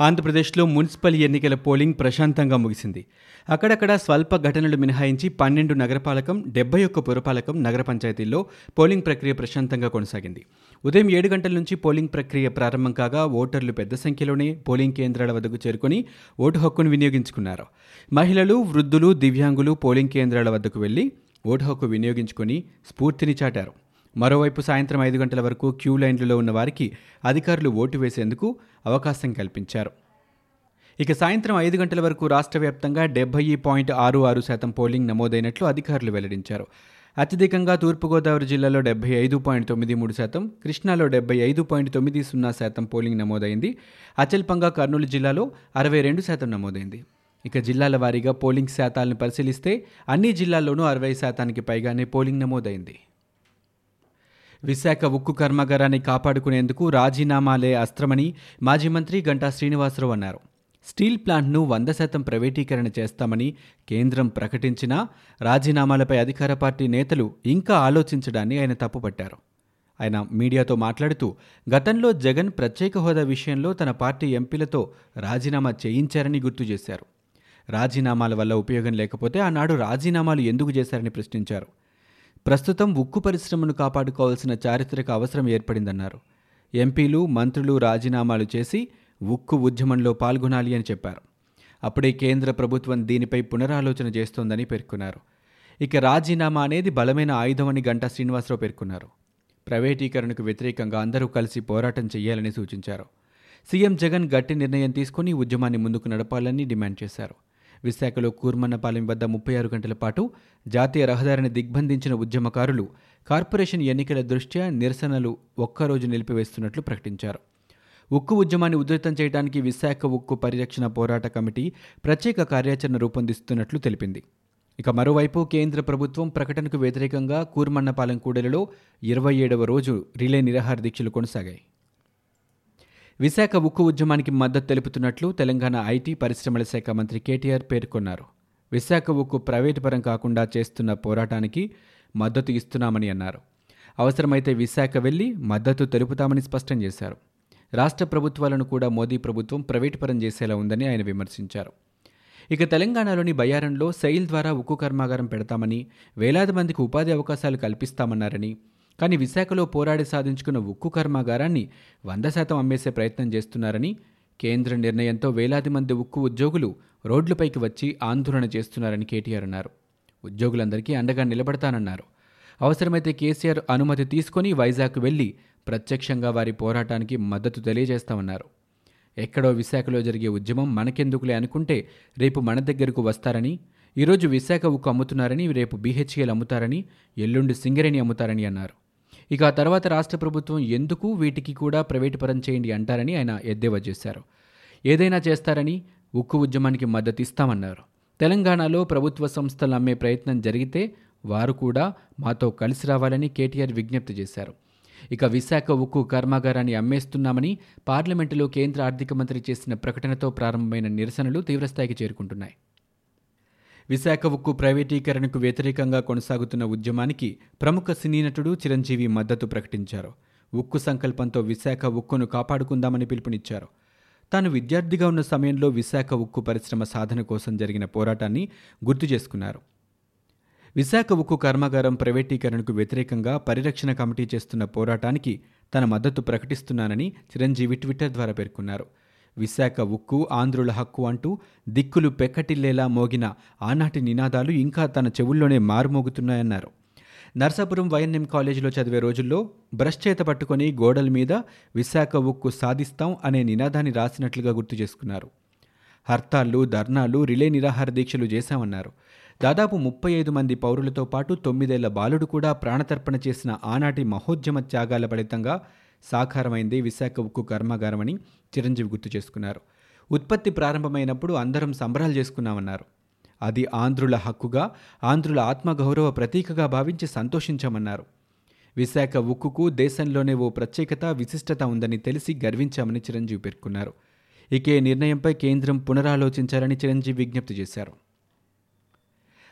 ఆంధ్రప్రదేశ్లో మున్సిపల్ ఎన్నికల పోలింగ్ ప్రశాంతంగా ముగిసింది. అక్కడక్కడ స్వల్ప ఘటనలు మినహాయించి పన్నెండు నగరపాలకం డెబ్బై ఒక్క పురపాలకం నగర పంచాయతీల్లో పోలింగ్ ప్రక్రియ ప్రశాంతంగా కొనసాగింది. ఉదయం ఏడు గంటల నుంచి పోలింగ్ ప్రక్రియ ప్రారంభం కాగా ఓటర్లు పెద్ద సంఖ్యలోనే పోలింగ్ కేంద్రాల వద్దకు చేరుకొని ఓటు హక్కును వినియోగించుకున్నారు. మహిళలు వృద్ధులు దివ్యాంగులు పోలింగ్ కేంద్రాల వద్దకు వెళ్ళి ఓటు హక్కు వినియోగించుకుని స్ఫూర్తిని చాటారు. మరోవైపు సాయంత్రం ఐదు గంటల వరకు క్యూ లైన్లలో ఉన్న వారికి అధికారులు ఓటు వేసేందుకు అవకాశం కల్పించారు. ఇక సాయంత్రం ఐదు గంటల వరకు రాష్ట్ర వ్యాప్తంగా డెబ్బై పాయింట్ ఆరు ఆరు శాతం పోలింగ్ నమోదైనట్లు అధికారులు వెల్లడించారు. అత్యధికంగా తూర్పుగోదావరి జిల్లాలో డెబ్బై ఐదు పాయింట్ తొమ్మిది మూడు శాతం కృష్ణాలో డెబ్బై ఐదు పాయింట్ తొమ్మిది సున్నా శాతం పోలింగ్ నమోదైంది. అచల్పంగా కర్నూలు జిల్లాలో అరవై రెండు శాతం నమోదైంది. ఇక జిల్లాల వారీగా పోలింగ్ శాతాలను పరిశీలిస్తే అన్ని జిల్లాల్లోనూ అరవై శాతానికి పైగానే పోలింగ్ నమోదైంది. విశాఖ ఉక్కు కర్మాగారాన్ని కాపాడుకునేందుకు రాజీనామాలే అస్త్రమని మాజీ మంత్రి గంటా శ్రీనివాసరావు అన్నారు. స్టీల్ ప్లాంట్ను వంద శాతం ప్రైవేటీకరణ చేస్తామని కేంద్రం ప్రకటించినా రాజీనామాలపై అధికార పార్టీ నేతలు ఇంకా ఆలోచించడాన్ని ఆయన తప్పుపట్టారు. ఆయన మీడియాతో మాట్లాడుతూ గతంలో జగన్ ప్రత్యేక హోదా విషయంలో తన పార్టీ ఎంపీలతో రాజీనామా చేయించారని గుర్తు చేశారు. రాజీనామాల వల్ల ఉపయోగం లేకపోతే ఆనాడు రాజీనామాలు ఎందుకు చేశారని ప్రశ్నించారు. ప్రస్తుతం ఉక్కు పరిశ్రమను కాపాడుకోవాల్సిన చారిత్రక అవసరం ఏర్పడిందన్నారు. ఎంపీలు మంత్రులు రాజీనామాలు చేసి ఉక్కు ఉద్యమంలో పాల్గొనాలి అని చెప్పారు. అప్పుడే కేంద్ర ప్రభుత్వం దీనిపై పునరాలోచన చేస్తోందని పేర్కొన్నారు. ఇక రాజీనామా అనేది బలమైన ఆయుధమని గంటా శ్రీనివాసరావు పేర్కొన్నారు. ప్రైవేటీకరణకు వ్యతిరేకంగా అందరూ కలిసి పోరాటం చేయాలని సూచించారు. సీఎం జగన్ గట్టి నిర్ణయం తీసుకుని ఉద్యమాన్ని ముందుకు నడపాలని డిమాండ్ చేశారు. విశాఖలో కూర్మన్నపాలెం వద్ద ముప్పై ఆరు గంటల పాటు జాతీయ రహదారిని దిగ్బంధించిన ఉద్యమకారులు కార్పొరేషన్ ఎన్నికల దృష్ట్యా నిరసనలు ఒక్కరోజు నిలిపివేస్తున్నట్లు ప్రకటించారు. ఉక్కు ఉద్యమాన్ని ఉధృతం చేయడానికి విశాఖ ఉక్కు పరిరక్షణ పోరాట కమిటీ ప్రత్యేక కార్యాచరణ రూపొందిస్తున్నట్లు తెలిపింది. ఇక మరోవైపు కేంద్ర ప్రభుత్వం ప్రకటనకు వ్యతిరేకంగా కూర్మన్నపాలెం కూడలిలో ఇరవై ఏడవ రోజు రిలే నిరాహార దీక్షలు కొనసాగాయి. విశాఖ ఉక్కు ఉద్యమానికి మద్దతు తెలుపుతున్నట్లు తెలంగాణ ఐటీ పరిశ్రమల శాఖ మంత్రి కేటీఆర్ పేర్కొన్నారు. విశాఖ ఉక్కు ప్రైవేటు పరం కాకుండా చేస్తున్న పోరాటానికి మద్దతు ఇస్తున్నామని అన్నారు. అవసరమైతే విశాఖ వెళ్ళి మద్దతు తెలుపుతామని స్పష్టం చేశారు. రాష్ట్ర ప్రభుత్వాలను కూడా మోదీ ప్రభుత్వం ప్రైవేటు పరం చేసేలా ఉందని ఆయన విమర్శించారు. ఇక తెలంగాణలోని బయ్యారంలో సెయిల్ ద్వారా ఉక్కు కర్మాగారం పెడతామని వేలాది మందికి ఉపాధి అవకాశాలు కల్పిస్తామన్నారని కానీ విశాఖలో పోరాడి సాధించుకున్న ఉక్కు కర్మాగారాన్ని వంద శాతం అమ్మేసే ప్రయత్నం చేస్తున్నారని కేంద్ర నిర్ణయంతో వేలాది మంది ఉక్కు ఉద్యోగులు రోడ్లపైకి వచ్చి ఆందోళన చేస్తున్నారని కేటీఆర్ అన్నారు. ఉద్యోగులందరికీ అండగా నిలబడతానన్నారు. అవసరమైతే కేసీఆర్ అనుమతి తీసుకొని వైజాగ్ వెళ్ళి ప్రత్యక్షంగా వారి పోరాటానికి మద్దతు తెలియజేస్తామన్నారు. ఎక్కడో విశాఖలో జరిగే ఉద్యమం మనకెందుకులే అనుకుంటే రేపు మన దగ్గరకు వస్తారని ఈరోజు విశాఖ ఉక్కు అమ్ముతున్నారని రేపు బీహెచ్ఏలు అమ్ముతారని ఎల్లుండి సింగరేణి అమ్ముతారని అన్నారు. ఇక ఆ తర్వాత రాష్ట్ర ప్రభుత్వం ఎందుకు వీటికి కూడా ప్రైవేటు పరం చేయండి అంటారని ఆయన ఎద్దేవా చేశారు. ఏదైనా చేస్తారని ఉక్కు ఉద్యమానికి మద్దతు ఇస్తామన్నారు తెలంగాణలో ప్రభుత్వ సంస్థలు అమ్మే ప్రయత్నం జరిగితే వారు కూడా మాతో కలిసి రావాలని కేటీఆర్ విజ్ఞప్తి చేశారు. ఇక విశాఖ ఉక్కు కర్మాగారాన్ని అమ్మేస్తున్నామని పార్లమెంటులో కేంద్ర ఆర్థిక మంత్రి చేసిన ప్రకటనతో ప్రారంభమైన నిరసనలు తీవ్రస్థాయికి చేరుకుంటున్నాయి. విశాఖ ఉక్కు ప్రైవేటీకరణకు వ్యతిరేకంగా కొనసాగుతున్న ఉద్యమానికి ప్రముఖ సినీ నటుడు చిరంజీవి మద్దతు ప్రకటించారు. ఉక్కు సంకల్పంతో విశాఖ ఉక్కును కాపాడుకుందామని పిలుపునిచ్చారు. తాను విద్యార్థిగా ఉన్న సమయంలో విశాఖ ఉక్కు పరిశ్రమ సాధన కోసం జరిగిన పోరాటాన్ని గుర్తు చేసుకున్నారు. విశాఖ ఉక్కు కర్మాగారం ప్రైవేటీకరణకు వ్యతిరేకంగా పరిరక్షణ కమిటీ చేస్తున్న పోరాటానికి తన మద్దతు ప్రకటిస్తున్నానని చిరంజీవి ట్విట్టర్ ద్వారా పేర్కొన్నారు. విశాఖ ఉక్కు ఆంధ్రుల హక్కు అంటూ దిక్కులు పెక్కటిల్లేలా మోగిన ఆనాటి నినాదాలు ఇంకా తన చెవుల్లోనే మారుమోగుతున్నాయన్నారు. నర్సాపురం వైఎన్ఎం కాలేజీలో చదివే రోజుల్లో బ్రష్ చేత పట్టుకొని గోడల మీద విశాఖ ఉక్కు సాధిస్తాం అనే నినాదాన్ని రాసినట్లుగా గుర్తు చేసుకున్నారు. హర్తాళ్ళు ధర్నాలు రిలే నిరాహార దీక్షలు చేశామన్నారు. దాదాపు ముప్పై ఐదు మంది పౌరులతో పాటు తొమ్మిదేళ్ళ బాలుడు కూడా ప్రాణతర్పణ చేసిన ఆనాటి మహోద్యమ త్యాగాల ఫలితంగా సాకారమైంది విశాఖ ఉక్కు కర్మాగారమని చిరంజీవి గుర్తు చేసుకున్నారు. ఉత్పత్తి ప్రారంభమైనప్పుడు అందరం సంబరాలు చేసుకున్నామన్నారు. అది ఆంధ్రుల హక్కుగా ఆంధ్రుల ఆత్మగౌరవ ప్రతీకగా భావించి సంతోషించామన్నారు. విశాఖ ఉక్కుకు దేశంలోనే ఓ ప్రత్యేకత విశిష్టత ఉందని తెలిసి గర్వించామని చిరంజీవి పేర్కొన్నారు. ఇక నిర్ణయంపై కేంద్రం పునరాలోచించాలని చిరంజీవి విజ్ఞప్తి చేశారు.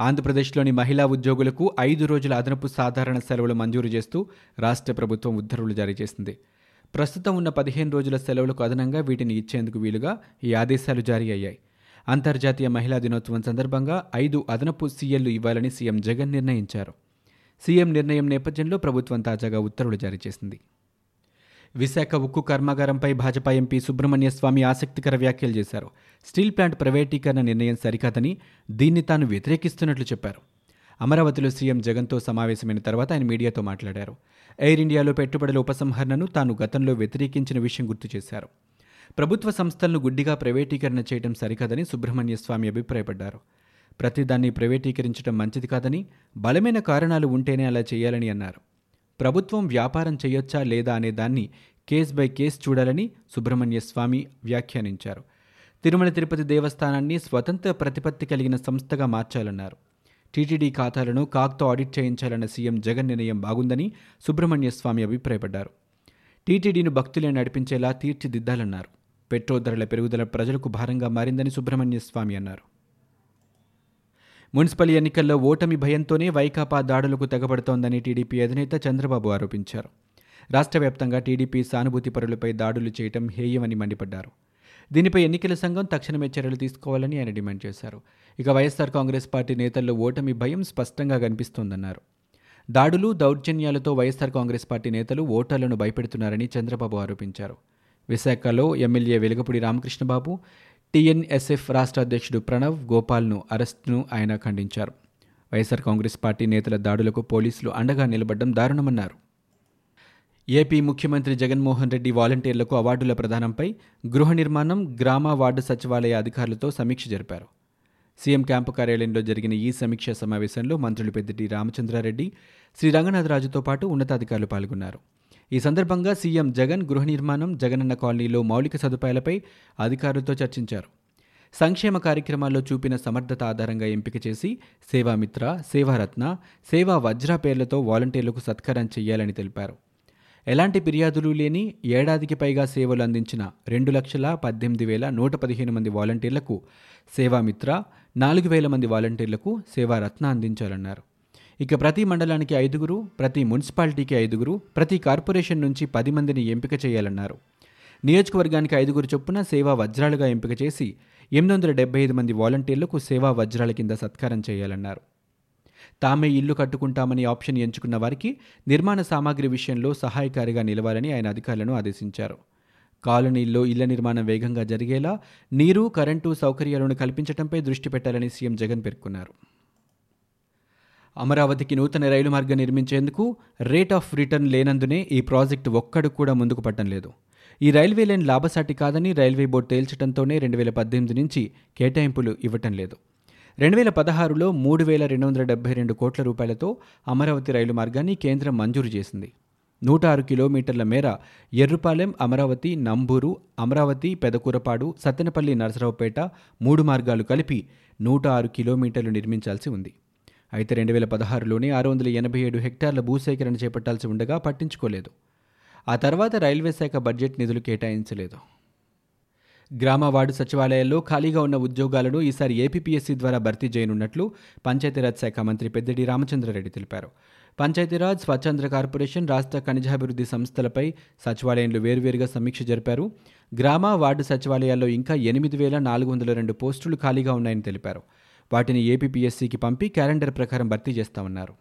ఆంధ్రప్రదేశ్లోని మహిళా ఉద్యోగులకు ఐదు రోజుల అదనపు సాధారణ సెలవులు మంజూరు చేస్తూ రాష్ట్ర ప్రభుత్వం ఉత్తర్వులు జారీ చేసింది. ప్రస్తుతం ఉన్న పదిహేను రోజుల సెలవులకు అదనంగా వీటిని ఇచ్చేందుకు వీలుగా ఈ ఆదేశాలు జారీ అయ్యాయి. అంతర్జాతీయ మహిళా దినోత్సవం సందర్భంగా ఐదు అదనపు సీఎల్లు ఇవ్వాలని సీఎం జగన్ నిర్ణయించారు. సీఎం నిర్ణయం నేపథ్యంలో ప్రభుత్వం తాజాగా ఉత్తర్వులు జారీ చేసింది. విశాఖ ఉక్కు కర్మాగారంపై భాజపా ఎంపీ సుబ్రహ్మణ్య స్వామి ఆసక్తికర వ్యాఖ్యలు చేశారు. స్టీల్ ప్లాంట్ ప్రైవేటీకరణ నిర్ణయం సరికాదని దీన్ని తాను వ్యతిరేకిస్తున్నట్లు చెప్పారు. అమరావతిలో సీఎం జగన్తో సమావేశమైన తర్వాత ఆయన మీడియాతో మాట్లాడారు. ఎయిర్ ఇండియాలో పెట్టుబడుల ఉపసంహరణను తాను గతంలో వ్యతిరేకించిన విషయం గుర్తు చేశారు. ప్రభుత్వ సంస్థలను గుడ్డిగా ప్రైవేటీకరణ చేయడం సరికాదని సుబ్రహ్మణ్య స్వామి అభిప్రాయపడ్డారు. ప్రతిదాన్ని ప్రైవేటీకరించడం మంచిది కాదని బలమైన కారణాలు ఉంటేనే అలా చేయాలని అన్నారు. ప్రభుత్వం వ్యాపారం చేయొచ్చా లేదా అనే దాన్ని కేస్ బై కేస్ చూడాలని సుబ్రహ్మణ్య స్వామి వ్యాఖ్యానించారు. తిరుమల తిరుపతి దేవస్థానాన్ని స్వతంత్ర ప్రతిపత్తి కలిగిన సంస్థగా మార్చాలన్నారు. టీటీడీ ఖాతాలను కాక్తో ఆడిట్ చేయించాలన్న సీఎం జగన్ నిర్ణయం బాగుందని సుబ్రహ్మణ్య స్వామి అభిప్రాయపడ్డారు. టీటీడీని భక్తులే నడిపించేలా తీర్చిదిద్దాలన్నారు. పెట్రోల్ ధరల పెరుగుదల ప్రజలకు భారంగా మారిందని సుబ్రహ్మణ్య స్వామి అన్నారు. మున్సిపల్ ఎన్నికల్లో ఓటమి భయంతోనే వైకాపా దాడులకు తెగబడుతోందని టీడీపీ అధినేత చంద్రబాబు ఆరోపించారు. రాష్ట్ర వ్యాప్తంగా టీడీపీ సానుభూతి పరులపై దాడులు చేయటం హేయమని మండిపడ్డారు. దీనిపై ఎన్నికల సంఘం తక్షణమే చర్యలు తీసుకోవాలని ఆయన డిమాండ్ చేశారు. ఇక వైఎస్ఆర్ కాంగ్రెస్ పార్టీ నేతల్లో ఓటమి భయం స్పష్టంగా కనిపిస్తోందన్నారు. దాడులు దౌర్జన్యాలతో వైఎస్ఆర్ కాంగ్రెస్ పార్టీ నేతలు ఓటర్లను భయపెడుతున్నారని చంద్రబాబు ఆరోపించారు. విశాఖలో ఎమ్మెల్యే వెలుగపూడి రామకృష్ణబాబు టీఎన్ఎస్ఎఫ్ రాష్ట్ర అధ్యక్షుడు ప్రణవ్ గోపాల్ను అరెస్టును ఆయన ఖండించారు. వైఎస్ఆర్ కాంగ్రెస్ పార్టీ నేతల దాడులకు పోలీసులు అండగా నిలబడ్డం దారుణమన్నారు. ఏపీ ముఖ్యమంత్రి జగన్మోహన్ రెడ్డి వాలంటీర్లకు అవార్డుల ప్రదానంపై గృహ నిర్మాణం గ్రామ వార్డు సచివాలయ అధికారులతో సమీక్ష జరిపారు. సీఎం క్యాంపు కార్యాలయంలో జరిగిన ఈ సమీక్షా సమావేశంలో మంత్రులు పెద్దిటి రామచంద్రారెడ్డి శ్రీ రంగనాథరాజుతో పాటు ఉన్నతాధికారులు పాల్గొన్నారు. ఈ సందర్భంగా సీఎం జగన్ గృహ నిర్మాణం జగనన్న కాలనీలో మౌలిక సదుపాయాలపై అధికారులతో చర్చించారు. సంక్షేమ కార్యక్రమాల్లో చూపిన సమర్థత ఆధారంగా ఎంపిక చేసి సేవామిత్ర సేవారత్న సేవా వజ్ర పేర్లతో వాలంటీర్లకు సత్కారం చేయాలని తెలిపారు. ఎలాంటి ఫిర్యాదులు లేని ఏడాదికి పైగా సేవలు అందించిన రెండు లక్షల పద్దెనిమిది వేల నూట పదిహేను మంది వాలంటీర్లకు సేవామిత్ర నాలుగు వేల మంది వాలంటీర్లకు సేవారత్న అందించాలన్నారు. ఇక ప్రతి మండలానికి ఐదుగురు ప్రతి మున్సిపాలిటీకి ఐదుగురు ప్రతి కార్పొరేషన్ నుంచి పది మందిని ఎంపిక చేయాలన్నారు. నియోజకవర్గానికి ఐదుగురు చొప్పున సేవా వజ్రాలుగా ఎంపిక చేసి ఎనిమిది వందల డెబ్బై ఐదు మంది వాలంటీర్లకు సేవా వజ్రాల కింద సత్కారం చేయాలన్నారు. తామే ఇల్లు కట్టుకుంటామని ఆప్షన్ ఎంచుకున్న వారికి నిర్మాణ సామాగ్రి విషయంలో సహాయకారిగా నిలవాలని ఆయన అధికారులను ఆదేశించారు. కాలనీల్లో ఇళ్ళ నిర్మాణం వేగంగా జరిగేలా నీరు కరెంటు సౌకర్యాలను కల్పించడంపై దృష్టి పెట్టాలని సీఎం జగన్ పేర్కొన్నారు. అమరావతికి నూతన రైలు మార్గం నిర్మించేందుకు రేట్ ఆఫ్ రిటర్న్ లేనందునే ఈ ప్రాజెక్టు ఒక్కడు కూడా ముందుకు పట్టడం లేదు. ఈ రైల్వే లైన్ లాభసాటి కాదని రైల్వే బోర్డు తేల్చడంతోనే రెండు వేల పద్దెనిమిది నుంచి కేటాయింపులు ఇవ్వటం లేదు. రెండు వేల పదహారులో మూడు వేల రెండు వందల డెబ్బై రెండు కోట్ల రూపాయలతో అమరావతి రైలు మార్గాన్ని కేంద్రం మంజూరు చేసింది. నూట ఆరు కిలోమీటర్ల మేర ఎర్రుపాలెం అమరావతి నంబూరు అమరావతి పెదకూరపాడు సత్తెనపల్లి నరసరావుపేట మూడు మార్గాలు కలిపి నూట ఆరు కిలోమీటర్లు నిర్మించాల్సి ఉంది. అయితే రెండు వేల పదహారులోనే ఆరు వందల ఎనభై ఏడు హెక్టార్ల భూసేకరణ చేపట్టాల్సి ఉండగా పట్టించుకోలేదు. ఆ తర్వాత రైల్వే శాఖ బడ్జెట్ నిధులు కేటాయించలేదు. గ్రామ వార్డు సచివాలయాల్లో ఖాళీగా ఉన్న ఉద్యోగాలను ఈసారి ఏపీపీఎస్సీ ద్వారా భర్తీ చేయనున్నట్లు పంచాయతీరాజ్ శాఖ మంత్రి పెద్దిడి రామచంద్రారెడ్డి తెలిపారు. పంచాయతీరాజ్ స్వచ్ఛంద్ర కార్పొరేషన్ రాష్ట్ర ఖనిజాభివృద్ధి సంస్థలపై సచివాలయంలో వేర్వేరుగా సమీక్ష జరిపారు. గ్రామ వార్డు సచివాలయాల్లో ఇంకా ఎనిమిది వేల నాలుగు వందల రెండు పోస్టులు ఖాళీగా ఉన్నాయని తెలిపారు. వాటిని ఏపీపీఎస్సీకి పంపి క్యాలెండర్ ప్రకారం భర్తీ చేస్తామన్నారు.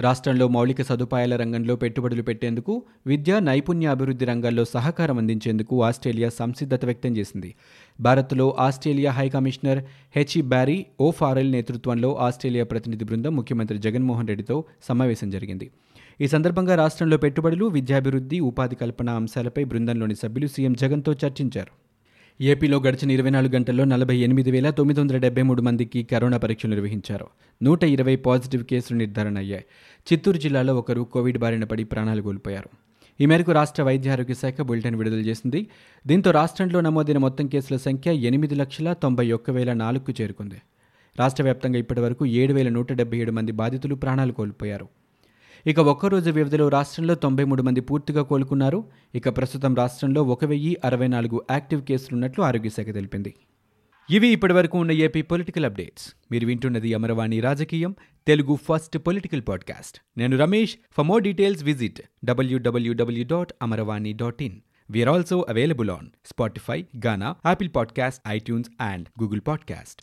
రాష్ట్రంలో మౌలిక సదుపాయాల రంగంలో పెట్టుబడులు పెట్టేందుకు విద్య నైపుణ్య అభివృద్ధి రంగాల్లో సహకారం అందించేందుకు ఆస్ట్రేలియా సంసిద్ధత వ్యక్తం చేసింది. భారత్లో Australia high commissioner HE Barry O'Farrell నేతృత్వంలో ఆస్ట్రేలియా ప్రతినిధి బృందం ముఖ్యమంత్రి జగన్మోహన్ రెడ్డితో సమావేశం జరిగింది. ఈ సందర్భంగా రాష్ట్రంలో పెట్టుబడులు విద్యాభివృద్ధి ఉపాధి కల్పన అంశాలపై బృందంలోని సభ్యులు సీఎం జగన్తో చర్చించారు. ఏపీలో గడిచిన ఇరవై నాలుగు గంటల్లో నలభై ఎనిమిది వేల తొమ్మిది వందల డెబ్బై మూడు మందికి కరోనా పరీక్షలు నిర్వహించారు. నూట ఇరవై పాజిటివ్ కేసులు నిర్ధారణ అయ్యాయి. చిత్తూరు జిల్లాలో ఒకరు కోవిడ్ బారిన పడి ప్రాణాలు కోల్పోయారు. ఈ మేరకు రాష్ట్ర వైద్య ఆరోగ్య శాఖ బులెటిన్ విడుదల చేసింది. దీంతో రాష్ట్రంలో నమోదైన మొత్తం కేసుల సంఖ్య ఎనిమిది లక్షల తొంభై ఒక్క వేల నాలుగుకు చేరుకుంది. రాష్ట్ర వ్యాప్తంగా ఇప్పటి వరకు ఏడు వేల నూట డెబ్బై ఏడు మంది బాధితులు ప్రాణాలు కోల్పోయారు. ఇక ఒక్కరోజు వ్యవధిలో రాష్ట్రంలో తొంభై మూడు మంది పూర్తిగా కోలుకున్నారు. ఇక ప్రస్తుతం రాష్ట్రంలో ఒక వెయ్యి అరవై నాలుగు యాక్టివ్ కేసులున్నట్లు ఆరోగ్యశాఖ తెలిపింది. ఇవి ఇప్పటివరకు ఉన్న ఏపీ పొలిటికల్ అప్డేట్స్. మీరు వింటున్నది అమరవాణి రాజకీయం తెలుగు ఫస్ట్ పొలిటికల్ పాడ్కాస్ట్. నేను Ramesh. For more details visit WWW dot Amaravani dot in we are also available on Spotify Gaana Apple podcast iTunes and Google podcast